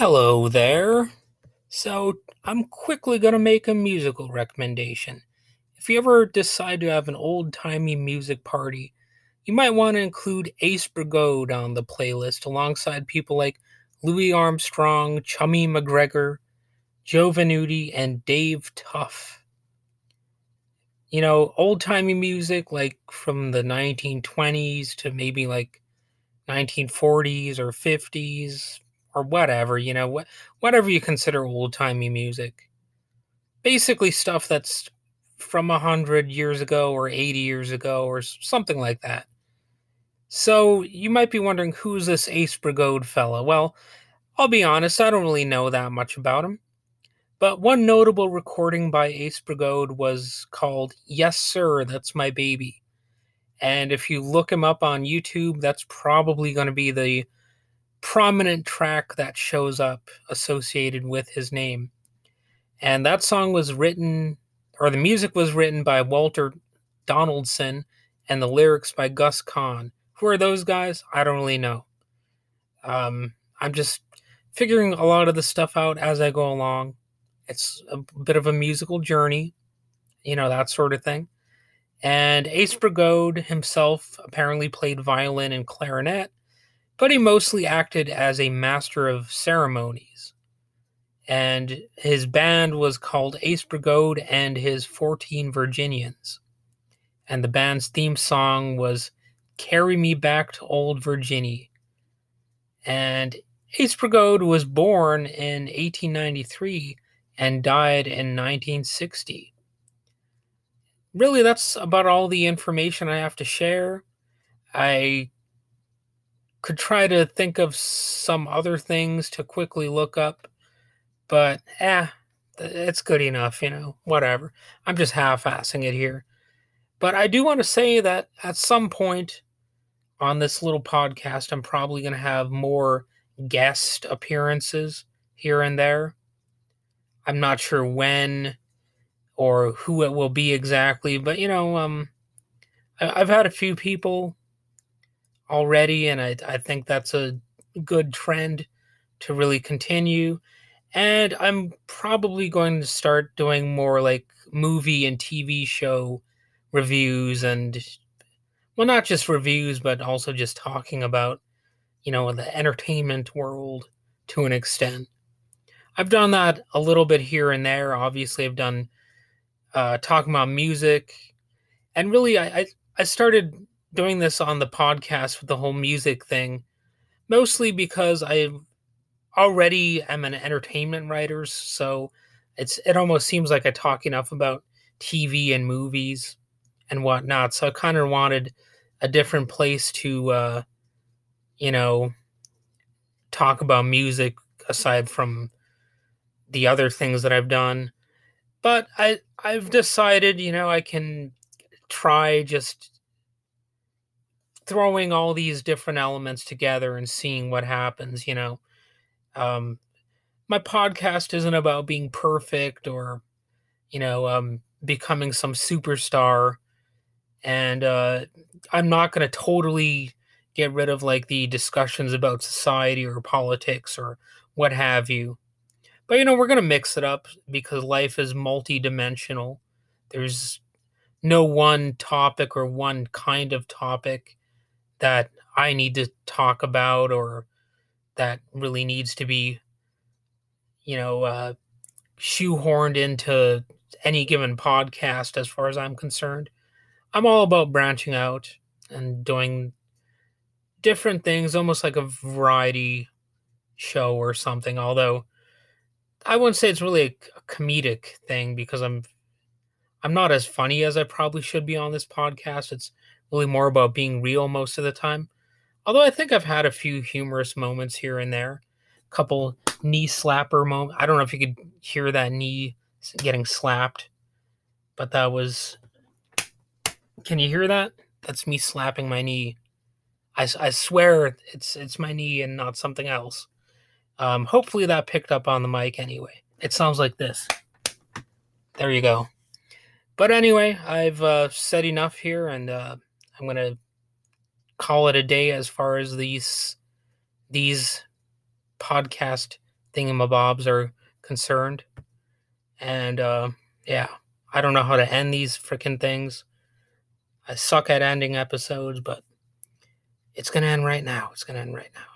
Hello there. So, I'm quickly going to make a musical recommendation. If you ever decide to have an old timey music party, you might want to include Ace Brigode on the playlist alongside people like Louis Armstrong, Chummy MacGregor, Joe Venuti, and Dave Tough. You know, old timey music like from the 1920s to maybe like 1940s or 50s, or whatever, you know, wh- whatever you consider old timey music. Basically, stuff that's from a hundred years ago or 80 years ago or something like that. So you might be wondering who's this Ace Brigode fella? Well, I'll be honest, I don't really know that much about him. But one notable recording by Ace Brigode was called Yes Sir, That's My Baby. And if you look him up on YouTube, that's probably going to be the prominent track that shows up associated with his name. And that song was written, or the music was written by Walter Donaldson, and the lyrics by Gus Kahn. Who are those guys? I don't really know. Um, I'm just figuring a lot of the stuff out as I go along. It's a bit of a musical journey, you know, that sort of thing. And Ace Brigode himself apparently played violin and clarinet, but he mostly acted as a master of ceremonies. And his band was called Ace Brigode and his 14 Virginians. And the band's theme song was Carry Me Back to Old Virginia. And Ace Brigode was born in 1893 and died in 1960. Really, that's about all the information I have to share. I could try to think of some other things to quickly look up, but eh, it's good enough, you know, whatever. I'm just half assing it here. But I do want to say that at some point on this little podcast, I'm probably going to have more guest appearances here and there. I'm not sure when or who it will be exactly, but you know, um, I've had a few people already, and I, I think that's a good trend to really continue. And I'm probably going to start doing more like movie and TV show reviews and, well, not just reviews, but also just talking about, you know, the entertainment world to an extent. I've done that a little bit here and there. Obviously, I've done uh, talking about music, and really, I, I I started doing this on the podcast with the whole music thing, mostly because I already am an entertainment writer, so it's it almost seems like I talk enough about TV and movies and whatnot. So I kind of wanted a different place to, uh, you know, talk about music aside from the other things that I've done. But I I've decided, you know, I can try just throwing all these different elements together and seeing what happens, you know. Um, my podcast isn't about being perfect or, you know, um, becoming some superstar. And uh, I'm not going to totally get rid of like the discussions about society or politics or what have you. But, you know, we're going to mix it up because life is multidimensional. There's no one topic or one kind of topic that I need to talk about or that really needs to be, you know, uh, shoehorned into any given podcast as far as I'm concerned. I'm all about branching out and doing different things, almost like a variety show or something. Although I wouldn't say it's really a, a comedic thing because I'm I'm not as funny as I probably should be on this podcast. It's really more about being real most of the time. Although I think I've had a few humorous moments here and there. A couple knee slapper moments. I don't know if you could hear that knee getting slapped, but that was. Can you hear that? That's me slapping my knee. I, I swear it's it's my knee and not something else. Um, hopefully that picked up on the mic anyway. It sounds like this. There you go. But anyway, I've uh, said enough here, and uh, I'm gonna call it a day as far as these these podcast thingamabobs are concerned. And uh, yeah, I don't know how to end these freaking things. I suck at ending episodes, but it's to end right now. It's to end right now.